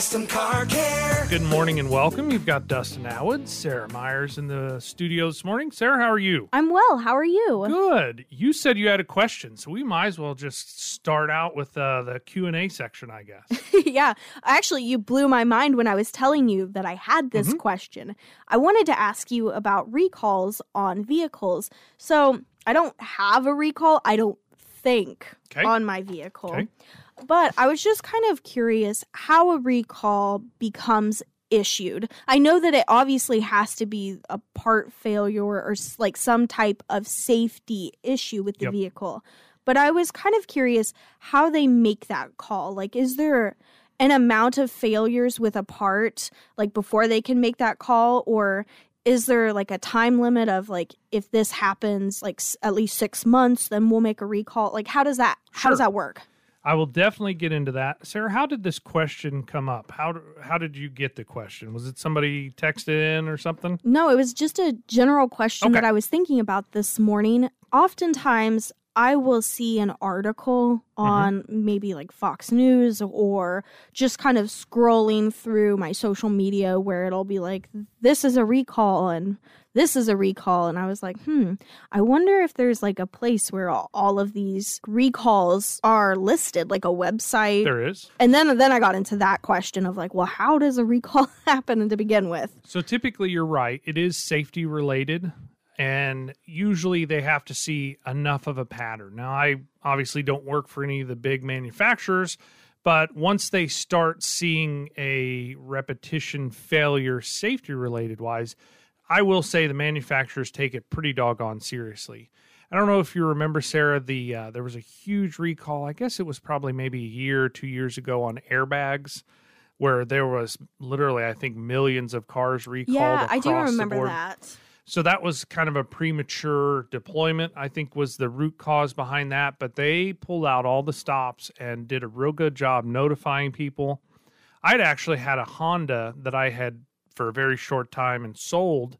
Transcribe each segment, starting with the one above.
Custom Car Care. Good morning and welcome. You've got Dustin Atwood, Sarah Myers in the studio this morning. Sarah, how are you? I'm well. How are you? Good. You said you had a question, so we might as well just start out with uh, the Q and A section, I guess. yeah. Actually, you blew my mind when I was telling you that I had this Mm-hmm. question. I wanted to ask you about recalls on vehicles. So I don't have a recall. I don't think Okay. on my vehicle. Okay. But I was just kind of curious how a recall becomes issued. I know that it obviously has to be a part failure or like some type of safety issue with the Yep. vehicle. But I was kind of curious how they make that call. Like is there an amount of failures with a part like before they can make that call or is there like a time limit of like if this happens like s- at least 6 months then we'll make a recall? Like how does that how does that work? I will definitely get into that. Sarah, how did this question come up? How how did you get the question? Was it somebody texted in or something? No, it was just a general question Okay. that I was thinking about this morning. Oftentimes, I will see an article Mm-hmm. on maybe like Fox News or just kind of scrolling through my social media where it'll be like, this is a recall and this is a recall. And I was like, hmm, I wonder if there's like a place where all, all of these recalls are listed, like a website. There is. and then, then I got into that question of like, well, how does a recall happen to begin with? So typically, you're right. It is safety related, and usually they have to see enough of a pattern. Now, I obviously don't work for any of the big manufacturers, but once they start seeing a repetition failure, safety related wise, I will say the manufacturers take it pretty doggone seriously. I don't know if you remember, Sarah. The uh, there was a huge recall. I guess it was probably maybe a year or two years ago on airbags where there was literally, I think, millions of cars recalled. Yeah, I do remember that. So that was kind of a premature deployment, I think was the root cause behind that. But they pulled out all the stops and did a real good job notifying people. I'd actually had a Honda that I had for a very short time and sold,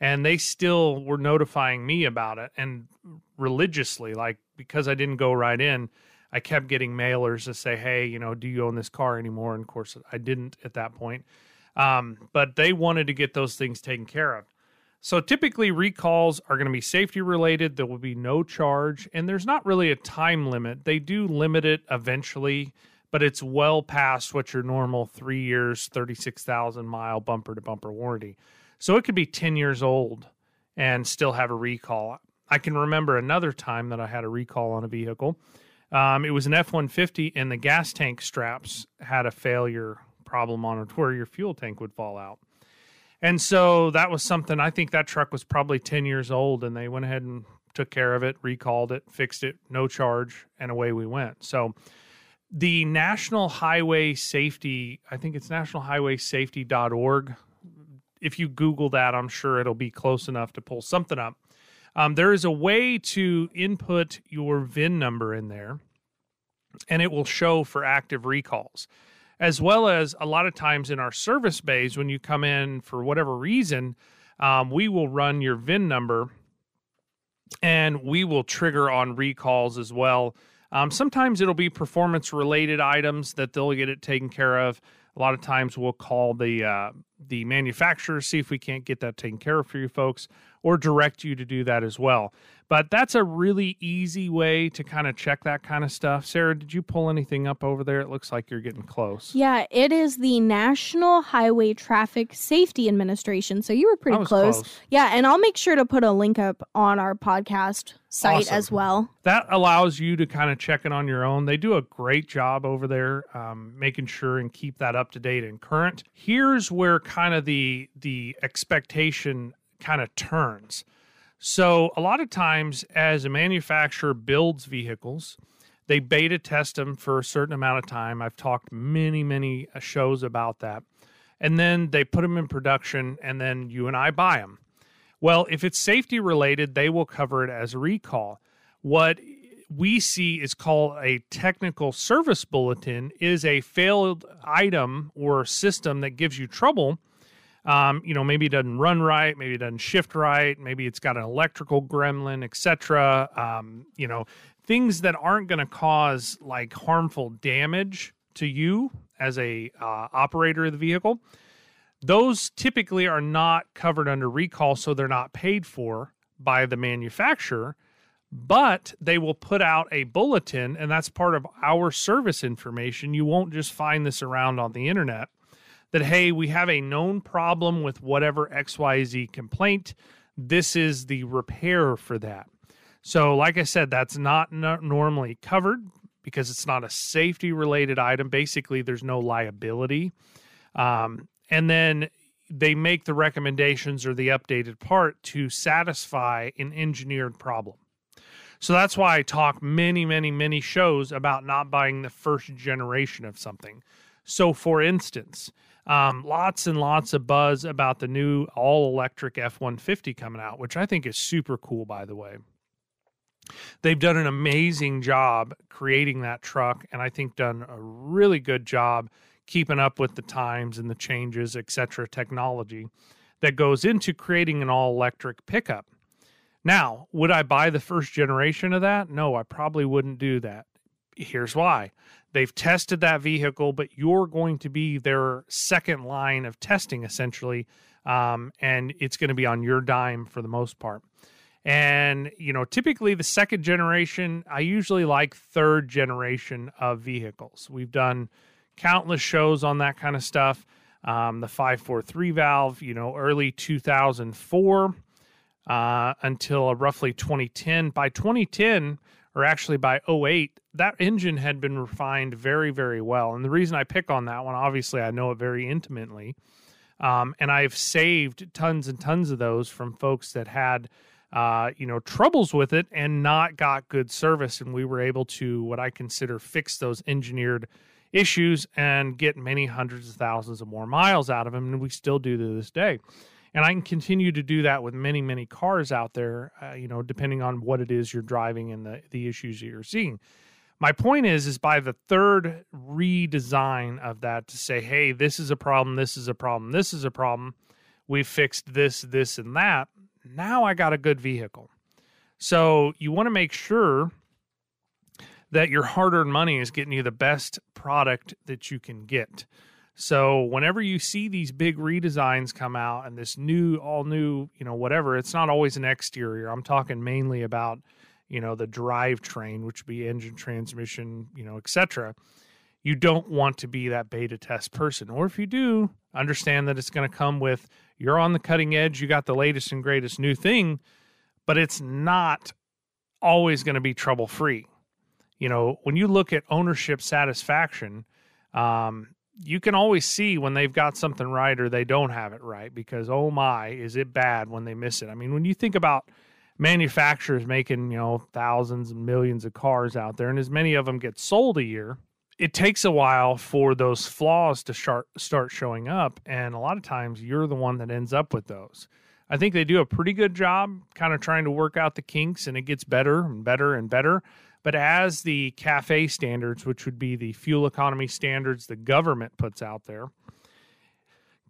and they still were notifying me about it and religiously, like because I didn't go right in. I kept getting mailers to say, "Hey, you know, do you own this car anymore?" And of course, I didn't at that point. Um, but they wanted to get those things taken care of. So typically, recalls are going to be safety related. There will be no charge, and there's not really a time limit. They do limit it eventually, but it's well past what your normal three years, 36,000 mile bumper to bumper warranty. So it could be 10 years old and still have a recall. I can remember another time that I had a recall on a vehicle. Um, it was an F 150, and the gas tank straps had a failure problem on it where your fuel tank would fall out. And so that was something I think that truck was probably 10 years old and they went ahead and took care of it, recalled it, fixed it, no charge, and away we went. So the National Highway Safety, I think it's nationalhighwaysafety.org. If you Google that, I'm sure it'll be close enough to pull something up. Um, there is a way to input your VIN number in there and it will show for active recalls as well as a lot of times in our service bays when you come in for whatever reason um, we will run your vin number and we will trigger on recalls as well um, sometimes it'll be performance related items that they'll get it taken care of. A lot of times we'll call the uh, the manufacturer see if we can't get that taken care of for you folks or direct you to do that as well but that's a really easy way to kind of check that kind of stuff sarah did you pull anything up over there it looks like you're getting close Yeah, it is the National Highway Traffic Safety Administration. So you were pretty close. close. Yeah, and I'll make sure to put a link up on our podcast site Awesome. as well. that allows you to kind of check it on your own. They do a great job over there, um, making sure and keep that up to date and current. Here's where kind of the the expectation kind of turns. So a lot of times, as a manufacturer builds vehicles, they beta test them for a certain amount of time. I've talked many, many uh, shows about that, and then they put them in production, and then you and I buy them. Well, if it's safety related, they will cover it as a recall. What we see is called a technical service bulletin is a failed item or system that gives you trouble. Um, you know, maybe it doesn't run right, maybe it doesn't shift right, maybe it's got an electrical gremlin, etc. Um, you know, things that aren't going to cause like harmful damage to you as a uh, operator of the vehicle, those typically are not covered under recall, so they're not paid for by the manufacturer. But they will put out a bulletin, and that's part of our service information. You won't just find this around on the internet that, hey, we have a known problem with whatever XYZ complaint. This is the repair for that. So, like I said, that's not normally covered because it's not a safety related item. Basically, there's no liability. Um, and then they make the recommendations or the updated part to satisfy an engineered problem. So that's why I talk many, many, many shows about not buying the first generation of something. So, for instance, um, lots and lots of buzz about the new all electric F 150 coming out, which I think is super cool, by the way. They've done an amazing job creating that truck, and I think done a really good job keeping up with the times and the changes, etc. technology that goes into creating an all electric pickup. Now, would I buy the first generation of that? No, I probably wouldn't do that. Here's why. They've tested that vehicle, but you're going to be their second line of testing essentially, um, and it's going to be on your dime for the most part. And, you know, typically the second generation, I usually like third generation of vehicles. We've done countless shows on that kind of stuff. Um, the 543 valve, you know, early 2004 uh, until roughly 2010. By 2010, or actually by 08, that engine had been refined very, very well. And the reason I pick on that one, obviously, I know it very intimately. Um, and I've saved tons and tons of those from folks that had uh, you know, troubles with it and not got good service. And we were able to, what I consider, fix those engineered issues and get many hundreds of thousands of more miles out of them. And we still do to this day. And I can continue to do that with many, many cars out there, uh, you know, depending on what it is you're driving and the, the issues that you're seeing. My point is, is by the third redesign of that to say, hey, this is a problem, this is a problem, this is a problem. We've fixed this, this, and that now I got a good vehicle. So you want to make sure that your hard earned money is getting you the best product that you can get. So whenever you see these big redesigns come out and this new, all new, you know, whatever, it's not always an exterior. I'm talking mainly about, you know, the drivetrain, which would be engine, transmission, you know, etc. You don't want to be that beta test person. Or if you do, understand that it's going to come with you're on the cutting edge, you got the latest and greatest new thing, but it's not always going to be trouble free. You know, when you look at ownership satisfaction, um, you can always see when they've got something right or they don't have it right because oh my, is it bad when they miss it? I mean, when you think about manufacturers making, you know, thousands and millions of cars out there and as many of them get sold a year, it takes a while for those flaws to start showing up. And a lot of times you're the one that ends up with those. I think they do a pretty good job kind of trying to work out the kinks and it gets better and better and better but as the CAFE standards which would be the fuel economy standards the government puts out there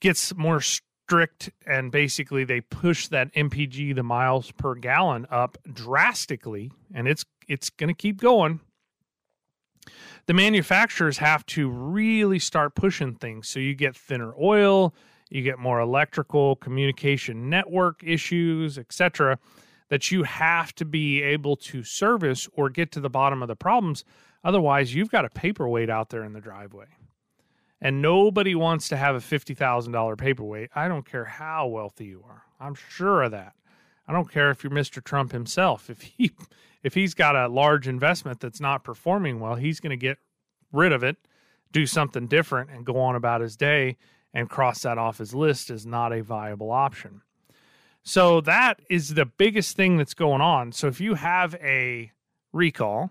gets more strict and basically they push that mpg the miles per gallon up drastically and it's it's going to keep going the manufacturers have to really start pushing things. So you get thinner oil, you get more electrical communication network issues, etc., that you have to be able to service or get to the bottom of the problems. Otherwise, you've got a paperweight out there in the driveway. And nobody wants to have a $50,000 paperweight. I don't care how wealthy you are. I'm sure of that. I don't care if you're Mr. Trump himself. If he if he's got a large investment that's not performing well, he's going to get rid of it, do something different, and go on about his day and cross that off his list as not a viable option. So that is the biggest thing that's going on. So if you have a recall,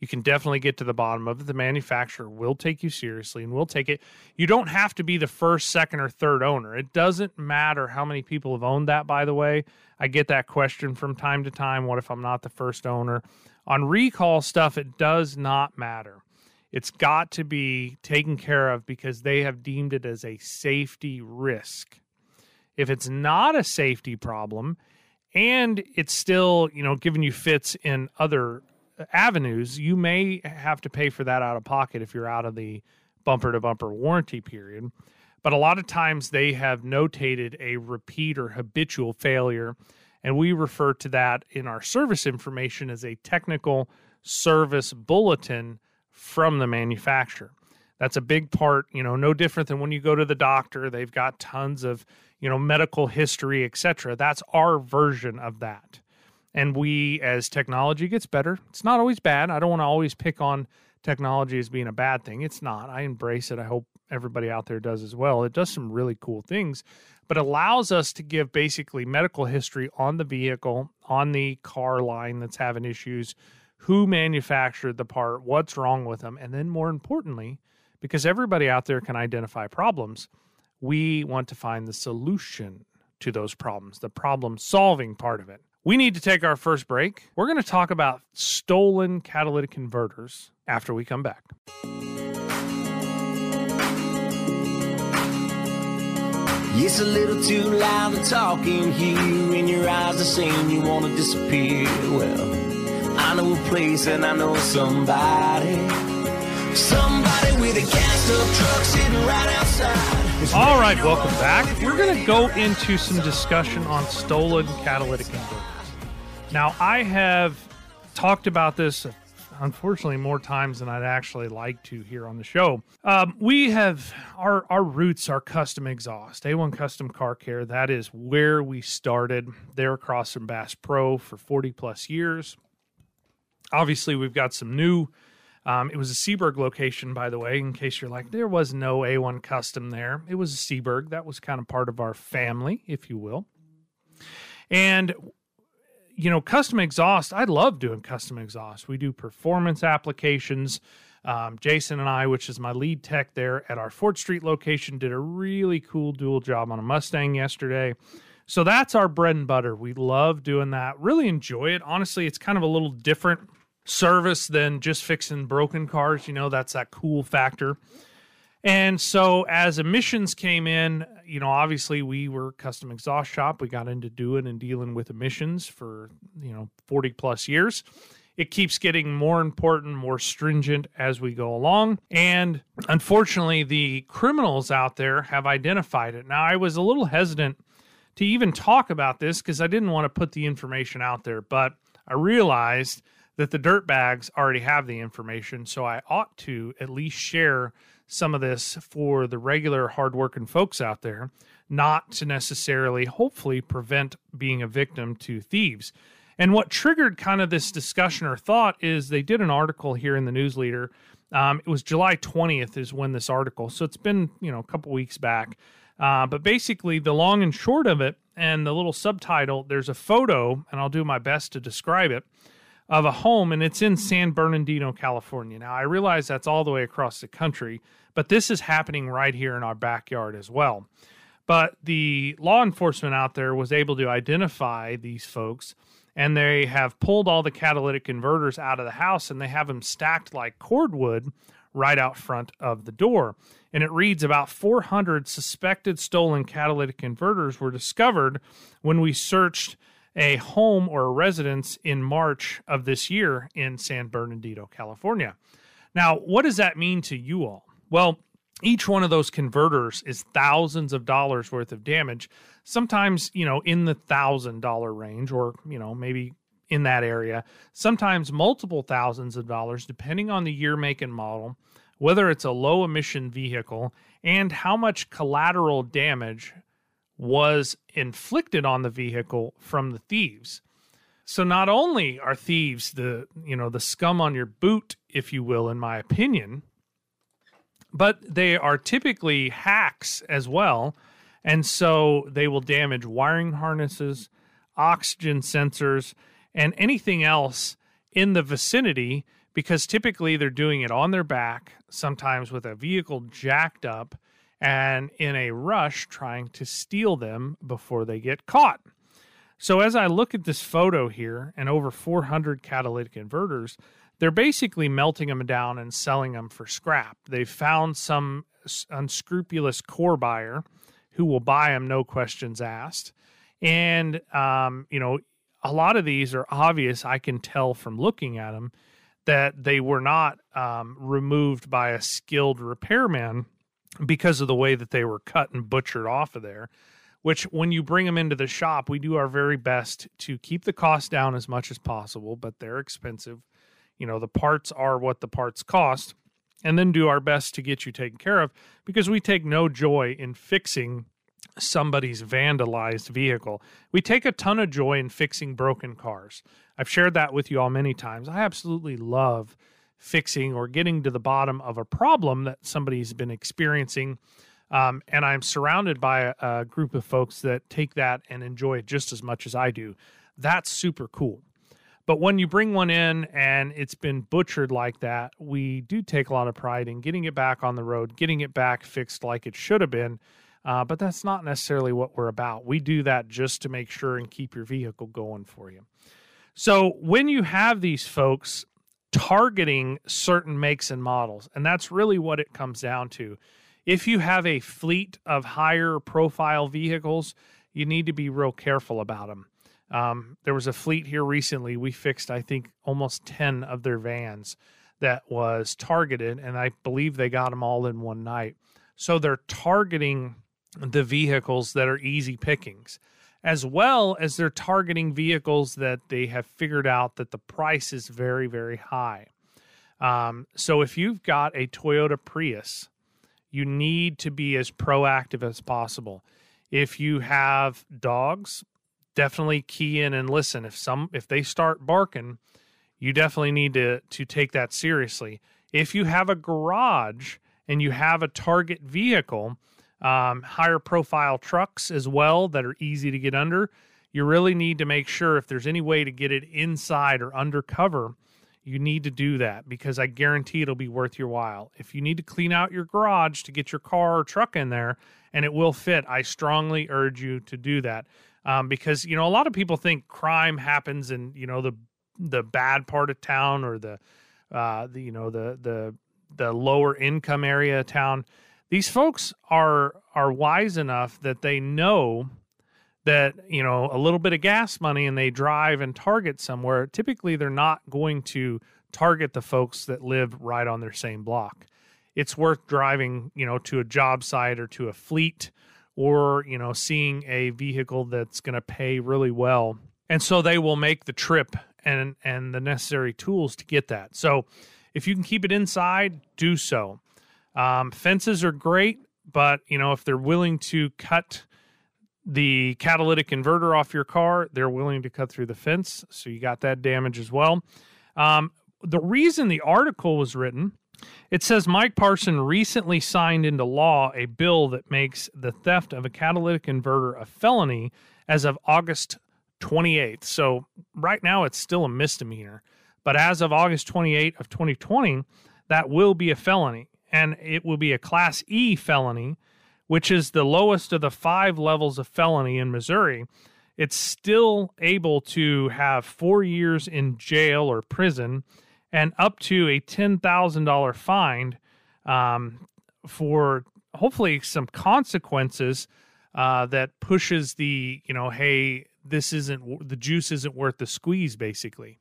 you can definitely get to the bottom of it. The manufacturer will take you seriously and will take it. You don't have to be the first, second, or third owner. It doesn't matter how many people have owned that, by the way. I get that question from time to time. What if I'm not the first owner? On recall stuff, it does not matter. It's got to be taken care of because they have deemed it as a safety risk. If it's not a safety problem and it's still, you know, giving you fits in other uh, avenues, you may have to pay for that out of pocket if you're out of the bumper to bumper warranty period. But a lot of times they have notated a repeat or habitual failure. And we refer to that in our service information as a technical service bulletin from the manufacturer. That's a big part, you know, no different than when you go to the doctor, they've got tons of, you know, medical history, etc. That's our version of that. And we as technology gets better, it's not always bad. I don't want to always pick on technology as being a bad thing. It's not. I embrace it. I hope everybody out there does as well. It does some really cool things, but allows us to give basically medical history on the vehicle, on the car line that's having issues, who manufactured the part, what's wrong with them, and then more importantly, because everybody out there can identify problems, we want to find the solution to those problems, the problem solving part of it. We need to take our first break. We're going to talk about stolen catalytic converters after we come back. It's a little too loud to talk in here, and your eyes are saying you want to disappear. Well, I know a place and I know somebody. Somebody with a gas up truck sitting right outside. All right, welcome back. We're going to go into some discussion on stolen catalytic converters. Now, I have talked about this unfortunately more times than I'd actually like to here on the show. Um, we have our our roots are custom exhaust, A1 Custom Car Care. That is where we started. There across from Bass Pro for 40 plus years. Obviously, we've got some new. Um, it was a Seeburg location, by the way, in case you're like, there was no A1 Custom there. It was a Seeburg. That was kind of part of our family, if you will. And you know, custom exhaust, I love doing custom exhaust. We do performance applications. Um, Jason and I, which is my lead tech there at our Fort Street location, did a really cool dual job on a Mustang yesterday. So that's our bread and butter. We love doing that. Really enjoy it. Honestly, it's kind of a little different service than just fixing broken cars. You know, that's that cool factor. And so as emissions came in, you know, obviously we were custom exhaust shop. We got into doing and dealing with emissions for, you know, 40 plus years. It keeps getting more important, more stringent as we go along. And unfortunately, the criminals out there have identified it. Now, I was a little hesitant to even talk about this because I didn't want to put the information out there, but I realized that the dirt bags already have the information. So I ought to at least share some of this for the regular hardworking folks out there, not to necessarily, hopefully, prevent being a victim to thieves. And what triggered kind of this discussion or thought is they did an article here in the news leader. Um, it was July 20th is when this article, so it's been you know a couple weeks back. Uh, but basically, the long and short of it, and the little subtitle, there's a photo, and I'll do my best to describe it of a home, and it's in San Bernardino, California. Now, I realize that's all the way across the country, but this is happening right here in our backyard as well. But the law enforcement out there was able to identify these folks, and they have pulled all the catalytic converters out of the house and they have them stacked like cordwood right out front of the door. And it reads about 400 suspected stolen catalytic converters were discovered when we searched a home or a residence in March of this year in San Bernardino, California. Now, what does that mean to you all? Well, each one of those converters is thousands of dollars worth of damage, sometimes, you know, in the thousand dollar range or, you know, maybe in that area, sometimes multiple thousands of dollars, depending on the year, make, and model, whether it's a low emission vehicle, and how much collateral damage was inflicted on the vehicle from the thieves. So not only are thieves the, you know, the scum on your boot, if you will, in my opinion, but they are typically hacks as well. And so they will damage wiring harnesses, oxygen sensors, and anything else in the vicinity because typically they're doing it on their back, sometimes with a vehicle jacked up, and in a rush trying to steal them before they get caught. So, as I look at this photo here and over 400 catalytic converters, they're basically melting them down and selling them for scrap. They've found some unscrupulous core buyer who will buy them, no questions asked. And, um, you know, a lot of these are obvious. I can tell from looking at them that they were not um, removed by a skilled repairman because of the way that they were cut and butchered off of there. Which, when you bring them into the shop, we do our very best to keep the cost down as much as possible, but they're expensive. You know, the parts are what the parts cost, and then do our best to get you taken care of because we take no joy in fixing somebody's vandalized vehicle. We take a ton of joy in fixing broken cars. I've shared that with you all many times. I absolutely love fixing or getting to the bottom of a problem that somebody's been experiencing. Um, and I'm surrounded by a, a group of folks that take that and enjoy it just as much as I do. That's super cool. But when you bring one in and it's been butchered like that, we do take a lot of pride in getting it back on the road, getting it back fixed like it should have been. Uh, but that's not necessarily what we're about. We do that just to make sure and keep your vehicle going for you. So when you have these folks targeting certain makes and models, and that's really what it comes down to. If you have a fleet of higher profile vehicles, you need to be real careful about them. Um, there was a fleet here recently. We fixed, I think, almost 10 of their vans that was targeted, and I believe they got them all in one night. So they're targeting the vehicles that are easy pickings, as well as they're targeting vehicles that they have figured out that the price is very, very high. Um, so if you've got a Toyota Prius, you need to be as proactive as possible. If you have dogs, definitely key in and listen. If some if they start barking, you definitely need to to take that seriously. If you have a garage and you have a target vehicle, um, higher profile trucks as well that are easy to get under, you really need to make sure if there's any way to get it inside or undercover, you need to do that because I guarantee it'll be worth your while. If you need to clean out your garage to get your car or truck in there and it will fit, I strongly urge you to do that um, because you know a lot of people think crime happens in you know the the bad part of town or the uh, the you know the the the lower income area of town. These folks are are wise enough that they know that you know a little bit of gas money and they drive and target somewhere. Typically, they're not going to target the folks that live right on their same block. It's worth driving, you know, to a job site or to a fleet or you know seeing a vehicle that's going to pay really well and so they will make the trip and and the necessary tools to get that so if you can keep it inside do so um, fences are great but you know if they're willing to cut the catalytic converter off your car they're willing to cut through the fence so you got that damage as well um, the reason the article was written it says Mike Parson recently signed into law a bill that makes the theft of a catalytic converter a felony as of August 28th. So right now it's still a misdemeanor, but as of August 28th of 2020, that will be a felony and it will be a class E felony, which is the lowest of the 5 levels of felony in Missouri. It's still able to have 4 years in jail or prison and up to a $10,000 fine um, for hopefully some consequences uh, that pushes the, you know, hey, this isn't, the juice isn't worth the squeeze, basically.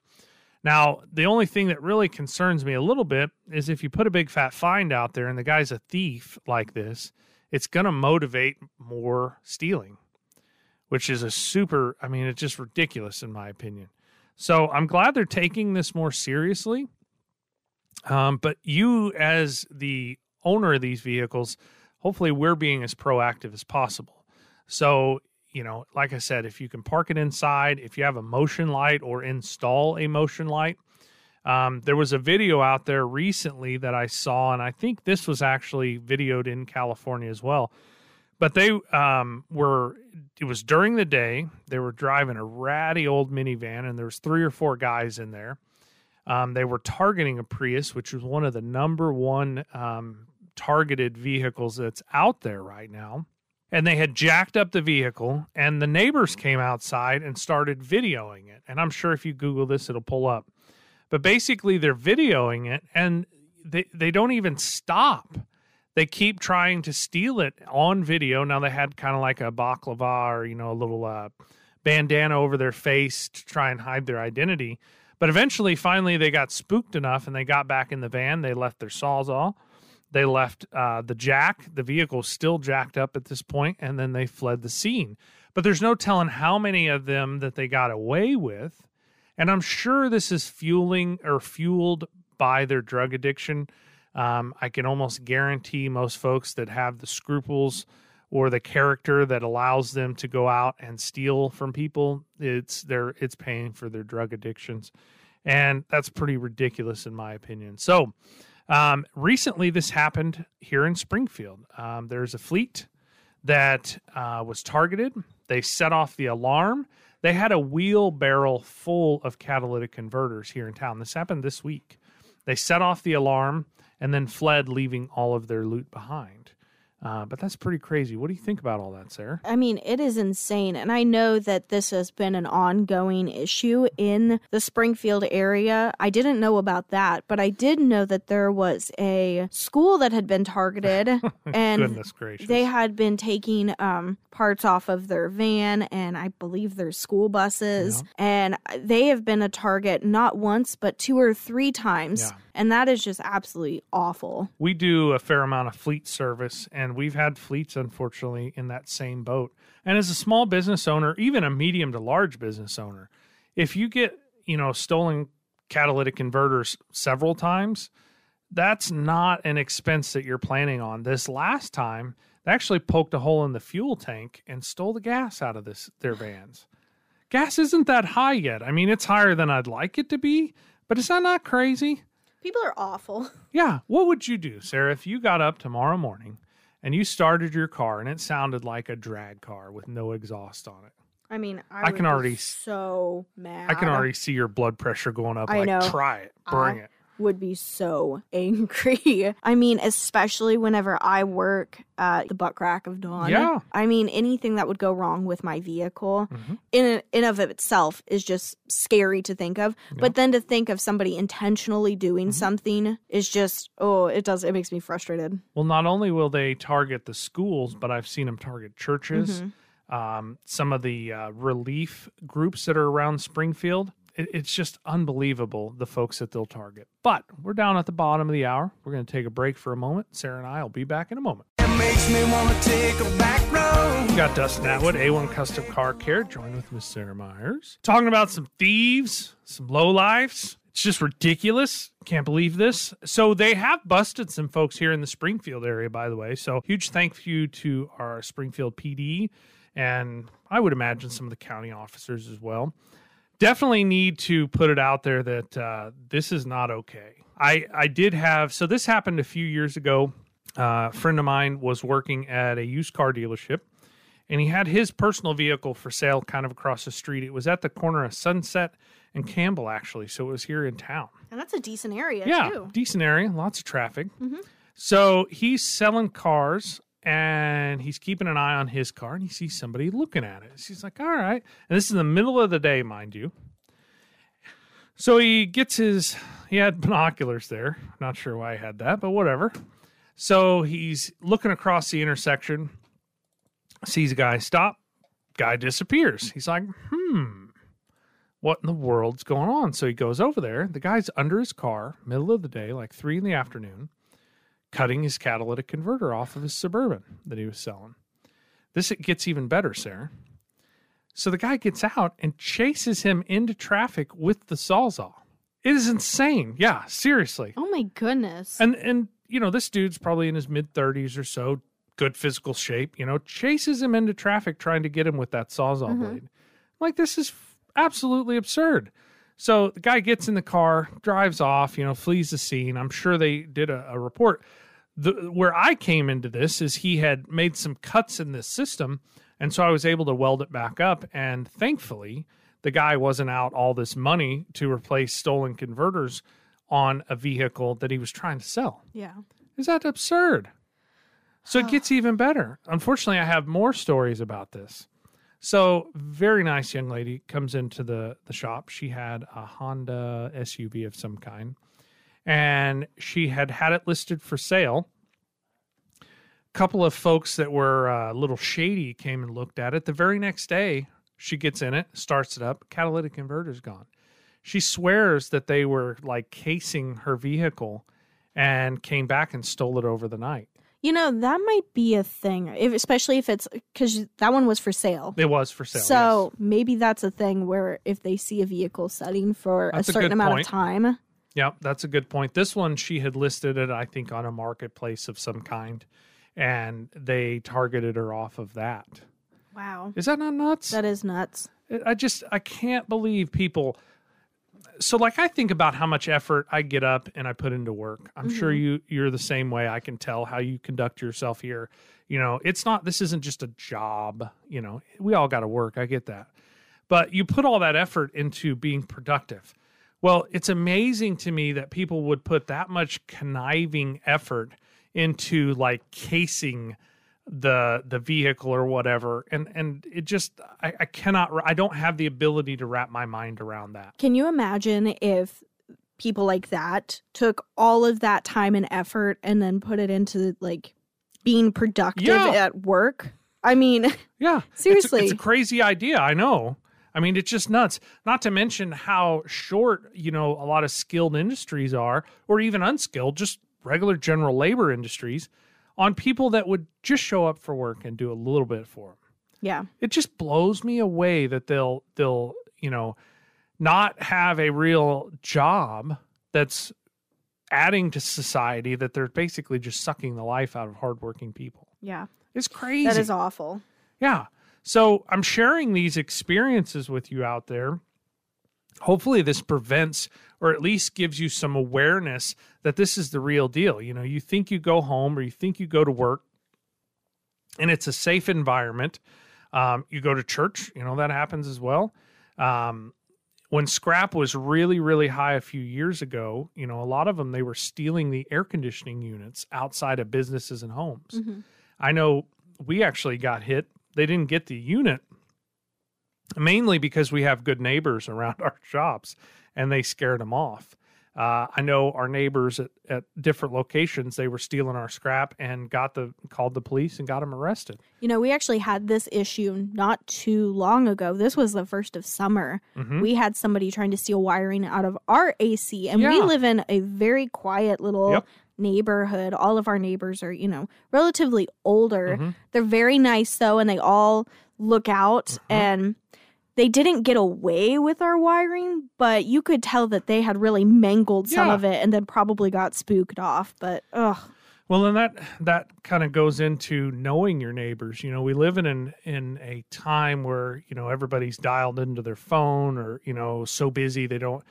Now, the only thing that really concerns me a little bit is if you put a big fat find out there and the guy's a thief like this, it's going to motivate more stealing, which is a super, I mean, it's just ridiculous in my opinion. So I'm glad they're taking this more seriously. Um, but you, as the owner of these vehicles, hopefully we're being as proactive as possible. So, you know, like I said, if you can park it inside, if you have a motion light or install a motion light, um, there was a video out there recently that I saw, and I think this was actually videoed in California as well. But they um, were it was during the day they were driving a ratty old minivan and there was three or four guys in there. Um, they were targeting a prius which was one of the number one um, targeted vehicles that's out there right now and they had jacked up the vehicle and the neighbors came outside and started videoing it and i'm sure if you google this it'll pull up but basically they're videoing it and they, they don't even stop they keep trying to steal it on video. Now they had kind of like a baklava or you know a little uh, bandana over their face to try and hide their identity. But eventually, finally, they got spooked enough and they got back in the van. They left their sawzall. They left uh, the jack. The vehicle's still jacked up at this point, and then they fled the scene. But there's no telling how many of them that they got away with. And I'm sure this is fueling or fueled by their drug addiction. Um, I can almost guarantee most folks that have the scruples or the character that allows them to go out and steal from people, it's their it's paying for their drug addictions, and that's pretty ridiculous in my opinion. So, um, recently this happened here in Springfield. Um, there's a fleet that uh, was targeted. They set off the alarm. They had a wheelbarrow full of catalytic converters here in town. This happened this week. They set off the alarm and then fled, leaving all of their loot behind. Uh, but that's pretty crazy. What do you think about all that, Sarah? I mean, it is insane. And I know that this has been an ongoing issue in the Springfield area. I didn't know about that, but I did know that there was a school that had been targeted and they had been taking um, parts off of their van and I believe their school buses. And they have been a target not once, but two or three times. Yeah. And that is just absolutely awful. we do a fair amount of fleet service and we've had fleets unfortunately in that same boat. And as a small business owner even a medium to large business owner if you get you know stolen catalytic converters several times that's not an expense that you're planning on. This last time they actually poked a hole in the fuel tank and stole the gas out of this their vans. Gas isn't that high yet. I mean it's higher than i'd like it to be but is that not crazy People are awful. yeah. What would you do, Sarah, if you got up tomorrow morning and you started your car and it sounded like a drag car with no exhaust on it? I mean, I, I can be already- so mad. I can already see your blood pressure going up. I like, know. try it, bring I- it. Would be so angry. I mean, especially whenever I work at the butt crack of dawn. Yeah. I mean, anything that would go wrong with my vehicle Mhm. in in of itself is just scary to think of. But then to think of somebody intentionally doing Mm-hmm. something is just oh, it does it makes me frustrated. Well, not only will they target the schools, but I've seen them target churches, Mm-hmm. um, some of the uh, relief groups that are around Springfield. It, it's just unbelievable the folks that they'll target. But we're down at the bottom of the hour. We're going to take a break for a moment. Sarah and I will be back in a moment. It makes me wanna take a back road. We got Dustin Atwood, A1 Custom Car Care, joined with Miss Sarah Myers. Talking about some thieves, some low lowlifes. It's just ridiculous. Can't believe this. So they have busted some folks here in the Springfield area, by the way. So huge thank you to our Springfield PD and I would imagine some of the county officers as well. Definitely need to put it out there that uh, this is not okay. I I did have so this happened a few years ago. Uh, a friend of mine was working at a used car dealership and he had his personal vehicle for sale kind of across the street. It was at the corner of Sunset and Campbell, actually. So it was here in town. And that's a decent area Yeah, too. decent area, lots of traffic. So he's selling cars and he's keeping an eye on his car and he sees somebody looking at it. He's like, all right. And this is the middle of the day, mind you. So he gets his, he had binoculars there. Not sure why he had that, but whatever. So he's looking across the intersection, sees a guy stop, guy disappears. He's like, hmm, what in the world's going on? So he goes over there. The guy's under his car, middle of the day, like three in the afternoon, cutting his catalytic converter off of his Suburban that he was selling. This it gets even better, Sarah. So the guy gets out and chases him into traffic with the sawzall. It is insane. Yeah, seriously. Oh my goodness. And and you know, this dude's probably in his mid 30s or so, good physical shape, you know, chases him into traffic trying to get him with that sawzall mm-hmm. blade. Like this is f- absolutely absurd. So the guy gets in the car, drives off, you know, flees the scene. I'm sure they did a, a report. The where I came into this is he had made some cuts in this system, and so I was able to weld it back up. And thankfully, the guy wasn't out all this money to replace stolen converters on a vehicle that he was trying to sell. yeah. Is that absurd? So it gets even better. Unfortunately, I have more stories about this. So, very nice young lady comes into the the shop. She had a Honda SUV of some kind, and she had had it listed for sale. A couple of folks that were uh, a little shady came and looked at it. The very next day, She gets in it, starts it up, catalytic converter's gone. She swears that they were like casing her vehicle and came back and stole it over the night. You know, that might be a thing, if, especially if it's because that one was for sale. It was for sale. So yes. maybe that's a thing where if they see a vehicle setting for That's a a certain good amount point. of time, Yep, that's a good point. This one she had listed it, I think, on a marketplace of some kind, and they targeted her off of that. wow, Is that not nuts? that is nuts. I just I can't believe people. So like I think about how much effort I get up and I put into work. I'm sure mm-hmm. you you're the same way. I can tell how you conduct yourself here. You know, it's not this isn't just a job, you know. We all got to work. I get that. But you put all that effort into being productive. Well, it's amazing to me that people would put that much conniving effort into like casing the the vehicle or whatever and and it just I, I cannot i don't have the ability to wrap my mind around that Can you imagine if people like that took all of that time and effort and then put it into like being productive Yeah. at work? I mean, yeah It's Seriously. it's a, crazy idea i know i mean it's just nuts. Not to mention how short you know a lot of skilled industries are or even unskilled just regular general labor industries on people that would just show up for work and do a little bit for them yeah, it just blows me away that they'll they'll you know not have a real job that's adding to society that they're basically just sucking the life out of hardworking people. Yeah, it's crazy that is awful. yeah so i'm sharing these experiences with you out there. Hopefully this prevents or at least gives you some awareness that this is the real deal. You know you think you go home or you think you go to work and it's a safe environment. Um, you go to church you know that happens as well. Um, when scrap was really really high a few years ago you know a lot of them they were stealing the air conditioning units outside of businesses and homes. I know we actually got hit they didn't get the unit mainly because we have good neighbors around our shops and they scared them off uh, I know our neighbors at, at different locations they were stealing our scrap and got the called the police and got them arrested. You know, we actually had this issue not too long ago. This was the first of summer. Mhm. We had somebody trying to steal wiring out of our AC, and we live in a very quiet little Yep. Neighborhood. All of our neighbors are, you know, relatively older. Mhm. They're very nice though, and they all look out Mm-hmm. and they didn't get away with our wiring, but you could tell that they had really mangled some Yeah. of it and then probably got spooked off. But ugh, Well, and that that kind of goes into knowing your neighbors. You know, we live in an, in a time where you know everybody's dialed into their phone or you know so busy they don't.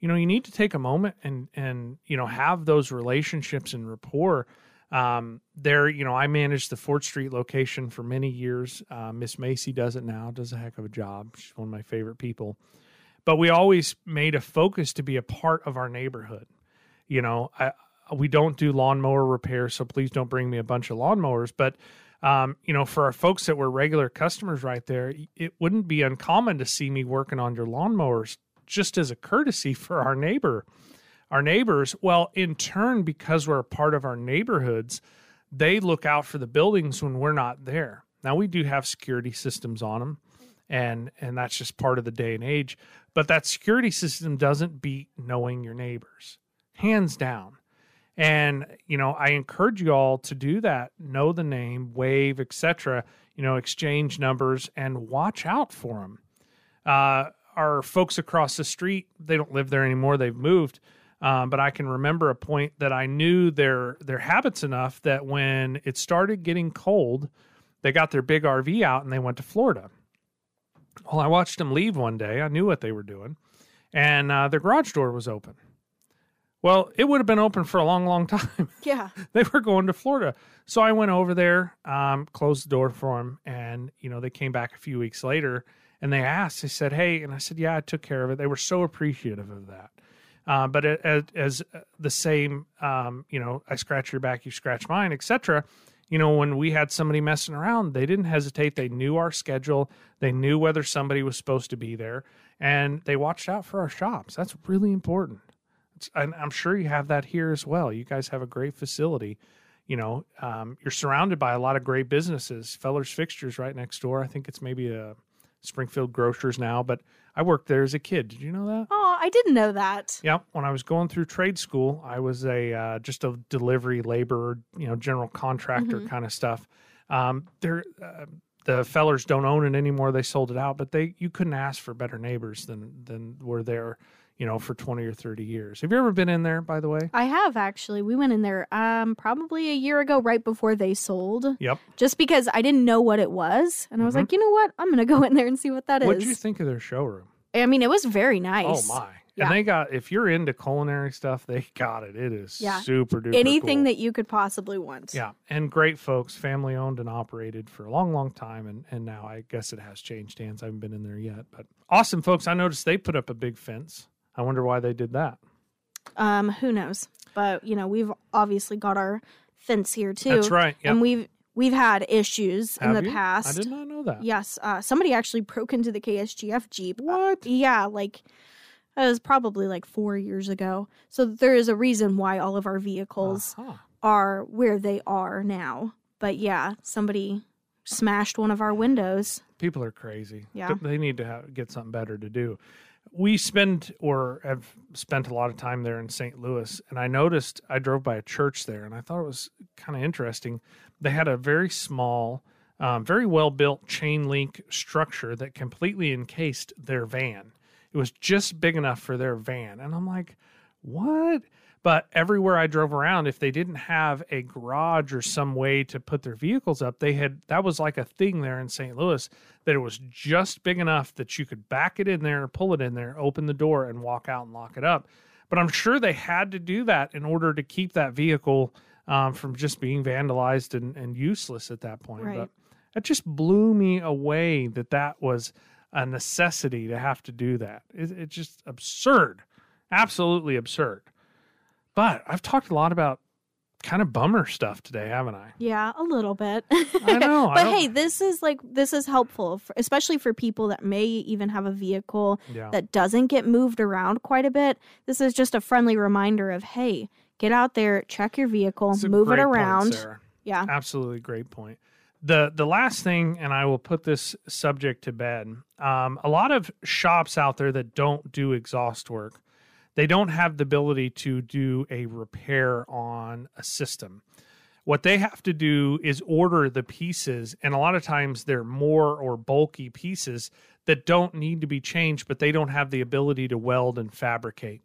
You know, you need to take a moment and and you know have those relationships and rapport. Um, there, you know, I managed the Fort Street location for many years. Uh, Miss Macy does it now; does a heck of a job. She's one of my favorite people. But we always made a focus to be a part of our neighborhood. You know, I, we don't do lawnmower repair, so please don't bring me a bunch of lawnmowers. But um, you know, for our folks that were regular customers right there, it wouldn't be uncommon to see me working on your lawnmowers just as a courtesy for our neighbor, our neighbors. Well, in turn, because we're a part of our neighborhoods, they look out for the buildings when we're not there. Now we do have security systems on them, and and that's just part of the day and age. But that security system doesn't beat knowing your neighbors, hands down. And you know, I encourage you all to do that. Know the name, wave, etc. You know, exchange numbers and watch out for them. Uh, our folks across the street, they don't live there anymore. They've moved. Um, but I can remember a point that I knew their their habits enough that when it started getting cold, they got their big RV out and they went to Florida. Well, I watched them leave one day. I knew what they were doing, and uh, their garage door was open. Well, it would have been open for a long, long time. yeah. they were going to Florida. So I went over there, um, closed the door for them, and you know they came back a few weeks later and they asked. They said, "Hey," and I said, "Yeah, I took care of it." They were so appreciative of that. Uh, but as, as the same, um, you know, I scratch your back, you scratch mine, etc. You know, when we had somebody messing around, they didn't hesitate. They knew our schedule. They knew whether somebody was supposed to be there, and they watched out for our shops. That's really important. It's, and I'm sure you have that here as well. You guys have a great facility. You know, um, you're surrounded by a lot of great businesses. Feller's Fixtures right next door. I think it's maybe a Springfield Grocers now, but I worked there as a kid. Did you know that? Oh, I didn't know that. Yeah, When I was going through trade school, I was a uh, just a delivery laborer, you know, general contractor kind of stuff. Um, there, uh, the fellers don't own it anymore. They sold it out, but they you couldn't ask for better neighbors than than were there, you know, for twenty or thirty years. Have you ever been in there, by the way? I have actually. We went in there um probably a year ago right before they sold. Yep. Just because I didn't know what it was. And I was like, you know what? I'm gonna go in there and see what that is. What did you think of their showroom? I mean, it was very nice. Oh my! Yeah. And they got if you're into culinary stuff, they got it. It is Yeah. super duper. Anything cool. that you could possibly want. Yeah, and great folks, family owned and operated for a long, long time, and and now I guess it has changed hands. I haven't been in there yet, but awesome folks. I noticed they put up a big fence. I wonder why they did that. Um, who knows? But you know, we've obviously got our fence here too. That's right. Yep. And we've we've had issues in the you? past. I did not know that. Yes, uh, somebody actually broke into the KSGF Jeep. What? Yeah, like it was probably like four years ago. So there is a reason why all of our vehicles Uh-huh. are where they are now. But yeah, somebody smashed one of our windows. People are crazy. Yeah. They need to have, get something better to do. We spend or have spent a lot of time there in St. Louis, and I noticed I drove by a church there, and I thought it was kind of interesting. They had a very small, um, very well built chain link structure that completely encased their van. It was just big enough for their van, and I'm like, what? But everywhere I drove around, if they didn't have a garage or some way to put their vehicles up, they had that was like a thing there in St. Louis that it was just big enough that you could back it in there, pull it in there, open the door, and walk out and lock it up. But I'm sure they had to do that in order to keep that vehicle um, from just being vandalized and, and useless at that point. Right. But it just blew me away that that was a necessity to have to do that. It, it's just absurd, absolutely absurd. But I've talked a lot about kind of bummer stuff today, haven't I? Yeah, a little bit. I know. But don't- hey, this is like this is helpful, for, especially for people that may even have a vehicle Yeah. that doesn't get moved around quite a bit. This is just a friendly reminder of hey, get out there, check your vehicle, It's move it point, around. Sarah. yeah, Absolutely great point. The the last thing, and I will put this subject to bed. Um, a lot of shops out there that don't do exhaust work, they don't have the ability to do a repair on a system. What they have to do is order the pieces, and a lot of times they're more or bulky pieces that don't need to be changed, but they don't have the ability to weld and fabricate.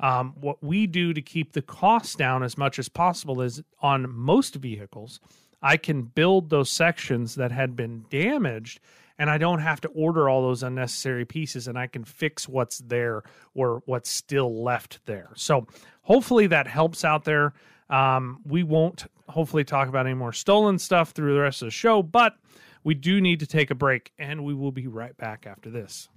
Um, what we do to keep the costs down as much as possible is on most vehicles, I can build those sections that had been damaged and I don't have to order all those unnecessary pieces and I can fix what's there or what's still left there. So hopefully that helps out there. Um, we won't hopefully talk about any more stolen stuff through the rest of the show, but we do need to take a break and we will be right back after this.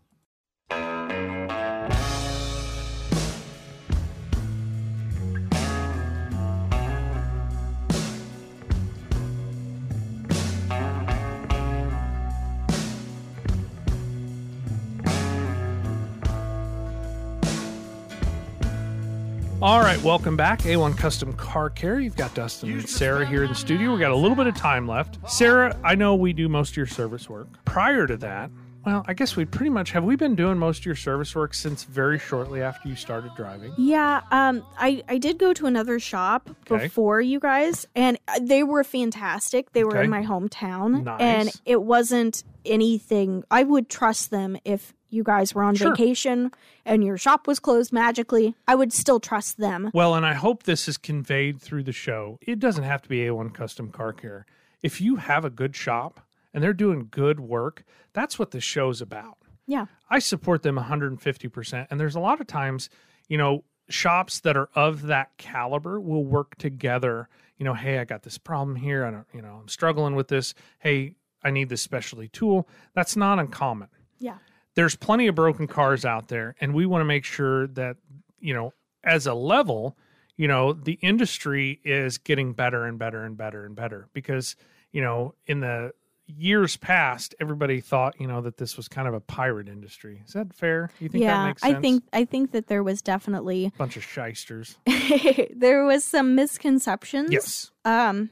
All right, welcome back. A1 Custom Car Care. You've got Dustin and Sarah here in the studio. We got a little bit of time left. Sarah, I know we do most of your service work. Prior to that, well, I guess we pretty much have we been doing most of your service work since very shortly after you started driving. yeah. Um, I I did go to another shop Okay. before you guys, and uh, they were fantastic. They were Okay. in my hometown, Nice. and it wasn't anything. I would trust them if you guys were on Sure. vacation and your shop was closed magically. I would still trust them. Well, and I hope this is conveyed through the show. It doesn't have to be A1 Custom Car Care. If you have a good shop and they're doing good work, that's what the show's about. Yeah. I support them 150%. And there's a lot of times, you know, shops that are of that caliber will work together. You know, hey, I got this problem here. I don't, you know, I'm struggling with this. Hey, I need this specialty tool. That's not uncommon. Yeah. There's plenty of broken cars out there, and we want to make sure that, you know, as a level, you know, the industry is getting better and better and better and better because, you know, in the years past, everybody thought, you know, that this was kind of a pirate industry. Is that fair? You think that yeah, makes sense? I think I think that there was definitely a bunch of shysters. there was some misconceptions. Yes. Um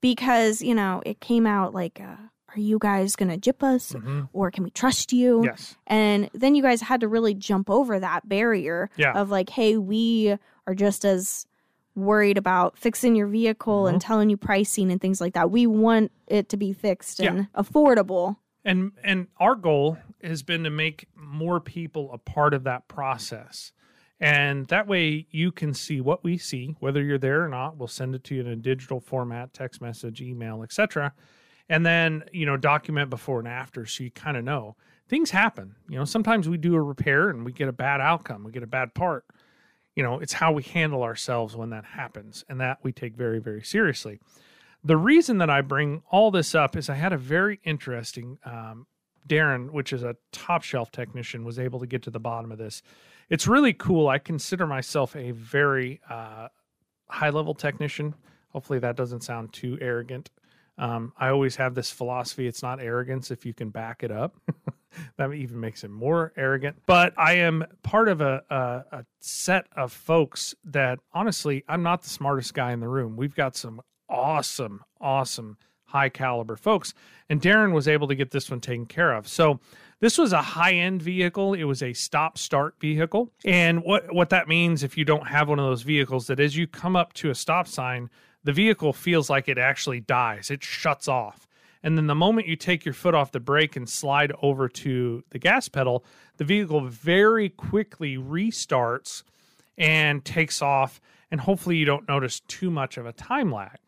because, you know, it came out like uh are you guys going to jip us Mhm. or can we trust you? Yes. And then you guys had to really jump over that barrier Yeah. of like, hey, we are just as worried about fixing your vehicle and Mhm. telling you pricing and things like that. We want it to be fixed Yeah. and affordable. and and our goal has been to make more people a part of that process and that way you can see what we see whether you're there or not we'll send it to you in a digital format text message email etc and then you know document before and after so you kind of know things happen you know sometimes we do a repair and we get a bad outcome we get a bad part you know it's how we handle ourselves when that happens and that we take very very seriously the reason that I bring all this up is I had a very interesting um, Darren, which is a top shelf technician, was able to get to the bottom of this. It's really cool. I consider myself a very uh, high level technician. Hopefully, that doesn't sound too arrogant. Um, I always have this philosophy it's not arrogance if you can back it up. that even makes it more arrogant. But I am part of a, a, a set of folks that honestly, I'm not the smartest guy in the room. We've got some awesome, awesome high caliber folks. And Darren was able to get this one taken care of. So this was a high end vehicle. It was a stop start vehicle. And what, what that means if you don't have one of those vehicles, that as you come up to a stop sign, the vehicle feels like it actually dies. It shuts off. And then the moment you take your foot off the brake and slide over to the gas pedal, the vehicle very quickly restarts and takes off. And hopefully, you don't notice too much of a time lag.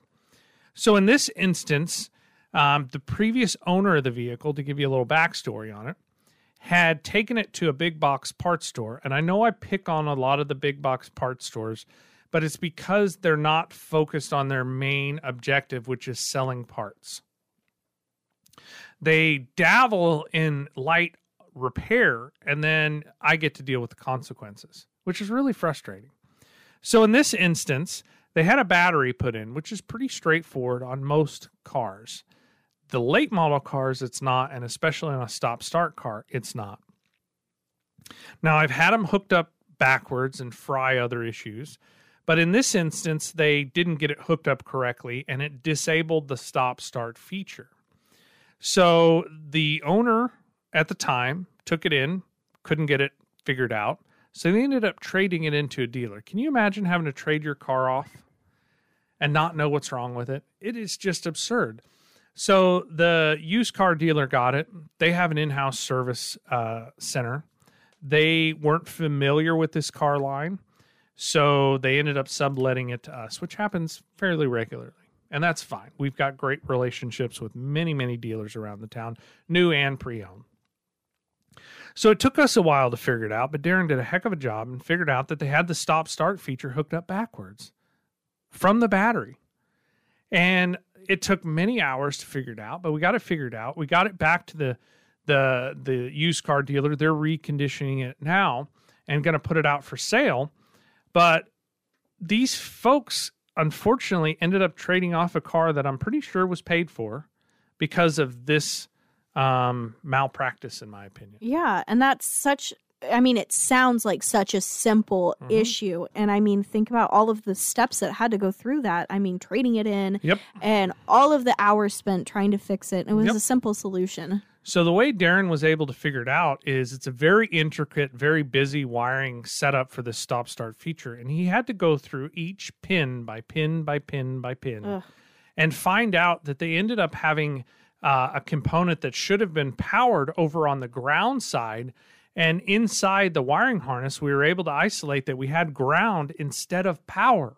So, in this instance, um, the previous owner of the vehicle, to give you a little backstory on it, had taken it to a big box parts store. And I know I pick on a lot of the big box parts stores, but it's because they're not focused on their main objective, which is selling parts. They dabble in light repair, and then I get to deal with the consequences, which is really frustrating. So, in this instance, they had a battery put in, which is pretty straightforward on most cars. The late model cars, it's not, and especially on a stop start car, it's not. Now, I've had them hooked up backwards and fry other issues, but in this instance, they didn't get it hooked up correctly and it disabled the stop start feature. So the owner at the time took it in, couldn't get it figured out. So they ended up trading it into a dealer. Can you imagine having to trade your car off and not know what's wrong with it? It is just absurd. So the used car dealer got it. They have an in house service uh, center. They weren't familiar with this car line. So they ended up subletting it to us, which happens fairly regularly. And that's fine. We've got great relationships with many, many dealers around the town, new and pre owned. So it took us a while to figure it out, but Darren did a heck of a job and figured out that they had the stop start feature hooked up backwards from the battery. And it took many hours to figure it out, but we got it figured out. We got it back to the the the used car dealer. They're reconditioning it now and going to put it out for sale. But these folks unfortunately ended up trading off a car that I'm pretty sure was paid for because of this um, malpractice, in my opinion. Yeah, and that's such I mean, it sounds like such a simple Mhm. issue. And I mean, think about all of the steps that had to go through that. I mean, trading it in Yep. and all of the hours spent trying to fix it. It was Yep. a simple solution. So the way Darren was able to figure it out is it's a very intricate, very busy wiring setup for this stop start feature, and he had to go through each pin by pin by pin by pin Ugh. and find out that they ended up having uh, a component that should have been powered over on the ground side. And inside the wiring harness, we were able to isolate that we had ground instead of power.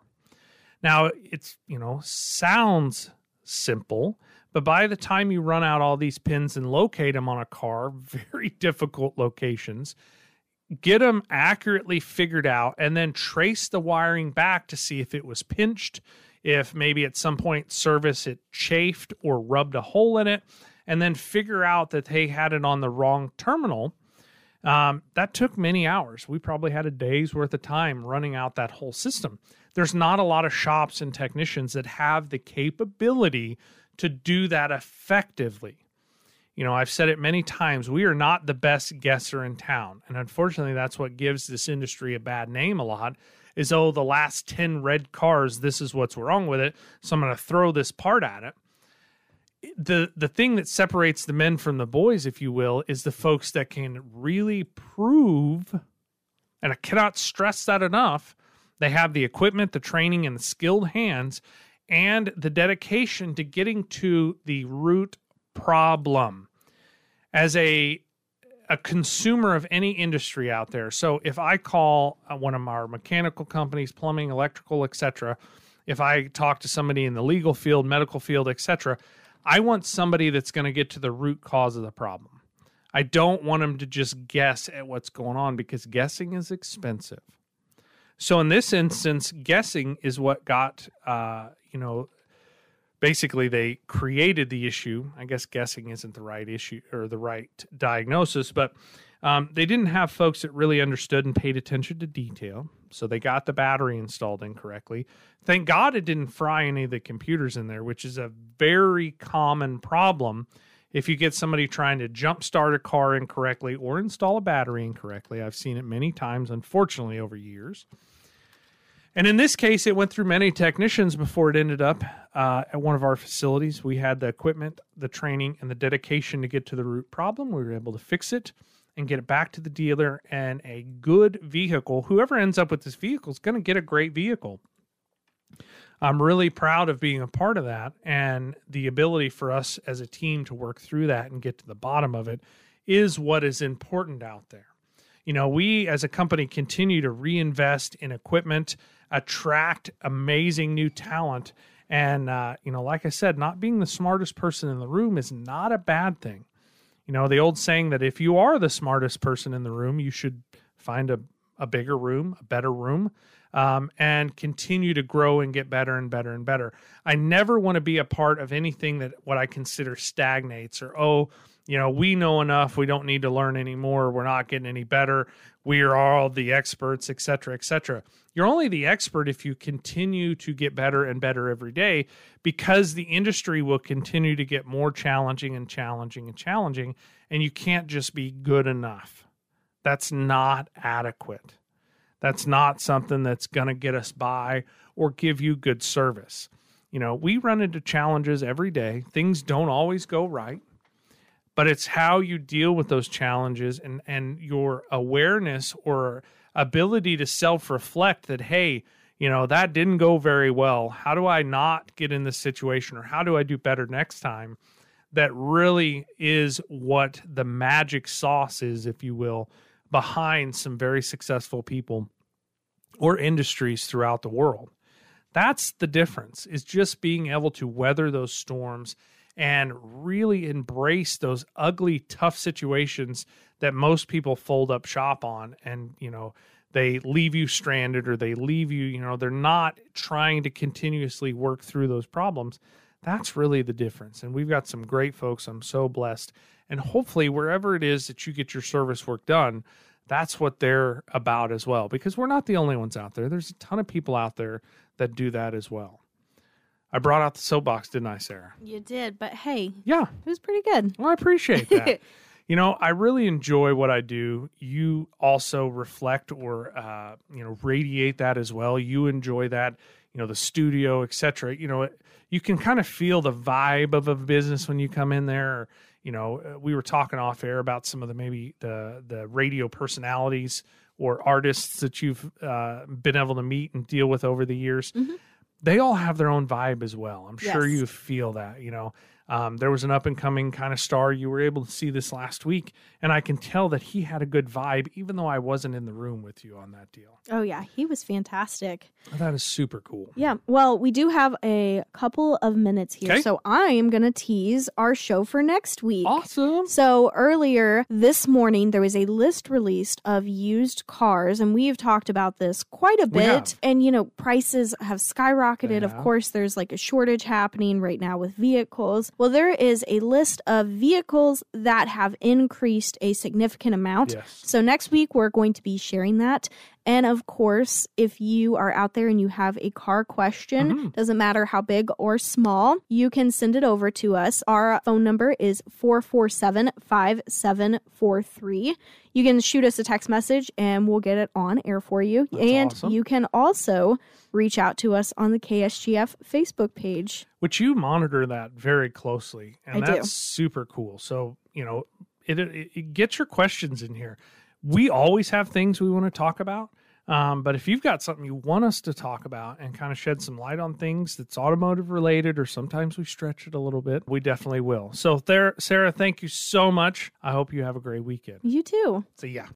Now, it's, you know, sounds simple, but by the time you run out all these pins and locate them on a car, very difficult locations, get them accurately figured out, and then trace the wiring back to see if it was pinched, if maybe at some point service it chafed or rubbed a hole in it, and then figure out that they had it on the wrong terminal. Um, that took many hours. We probably had a day's worth of time running out that whole system. There's not a lot of shops and technicians that have the capability to do that effectively. You know, I've said it many times. We are not the best guesser in town. And unfortunately, that's what gives this industry a bad name a lot is, oh, the last 10 red cars, this is what's wrong with it. So I'm going to throw this part at it the the thing that separates the men from the boys, if you will, is the folks that can really prove, and I cannot stress that enough. They have the equipment, the training, and the skilled hands, and the dedication to getting to the root problem. As a a consumer of any industry out there, so if I call uh, one of our mechanical companies, plumbing, electrical, etc., if I talk to somebody in the legal field, medical field, etc., I want somebody that's going to get to the root cause of the problem. I don't want them to just guess at what's going on because guessing is expensive. So in this instance, guessing is what got uh, you know basically they created the issue. I guess guessing isn't the right issue or the right diagnosis, but um, they didn't have folks that really understood and paid attention to detail. So they got the battery installed incorrectly. Thank God it didn't fry any of the computers in there, which is a very common problem if you get somebody trying to jump start a car incorrectly or install a battery incorrectly. I've seen it many times, unfortunately, over years. And in this case, it went through many technicians before it ended up uh, at one of our facilities. We had the equipment, the training, and the dedication to get to the root problem. We were able to fix it and get it back to the dealer and a good vehicle. Whoever ends up with this vehicle is going to get a great vehicle. I'm really proud of being a part of that and the ability for us as a team to work through that and get to the bottom of it is what is important out there. You know, we as a company continue to reinvest in equipment, attract amazing new talent. And, uh, you know, like I said, not being the smartest person in the room is not a bad thing. You know, the old saying that if you are the smartest person in the room, you should find a, a bigger room, a better room, um, and continue to grow and get better and better and better. I never want to be a part of anything that what I consider stagnates or, oh, you know, we know enough. We don't need to learn anymore. We're not getting any better. We are all the experts, et cetera, et cetera. You're only the expert if you continue to get better and better every day because the industry will continue to get more challenging and challenging and challenging. And you can't just be good enough. That's not adequate. That's not something that's going to get us by or give you good service. You know, we run into challenges every day. Things don't always go right, but it's how you deal with those challenges and, and your awareness or ability to self reflect that, hey, you know, that didn't go very well. How do I not get in this situation or how do I do better next time? That really is what the magic sauce is, if you will, behind some very successful people or industries throughout the world. That's the difference, is just being able to weather those storms and really embrace those ugly, tough situations that most people fold up shop on and you know they leave you stranded or they leave you you know they're not trying to continuously work through those problems that's really the difference and we've got some great folks i'm so blessed and hopefully wherever it is that you get your service work done that's what they're about as well because we're not the only ones out there there's a ton of people out there that do that as well i brought out the soapbox didn't i sarah You did, but hey, yeah it was pretty good. well, I appreciate that. you know, I really enjoy what I do. You also reflect or uh, you know radiate that as well. You enjoy that. You know, the studio, etc. You know, it, you can kind of feel the vibe of a business when you come in there. Or, you know, uh, we were talking off air about some of the maybe the the radio personalities or artists that you've uh, been able to meet and deal with over the years they all have their own vibe as well. I'm sure Yes. you feel that, you know. Um, there was an up and coming kind of star you were able to see this last week, and I can tell that he had a good vibe, even though I wasn't in the room with you on that deal. Oh yeah, he was fantastic. That is super cool. Yeah. Well, we do have a couple of minutes here. Okay. So I am going to tease our show for next week. Awesome. So earlier this morning, there was a list released of used cars, and we have talked about this quite a bit. And, you know, prices have skyrocketed. Of course, there's like a shortage happening right now with vehicles. Well, there is a list of vehicles that have increased a significant amount. Yes. So next week, we're going to be sharing that. And of course, if you are out there and you have a car question, Mhm. doesn't matter how big or small, you can send it over to us. Our phone number is 447 5743. You can shoot us a text message and we'll get it on air for you. That's and awesome. you can also reach out to us on the KSGF Facebook page. which you monitor that very closely and I do. that's super cool so you know it, it, it get your questions in here we always have things we want to talk about um, but if you've got something you want us to talk about and kind of shed some light on things that's automotive related or sometimes we stretch it a little bit we definitely will. So there sarah thank you so much. I hope you have a great weekend. You too. see ya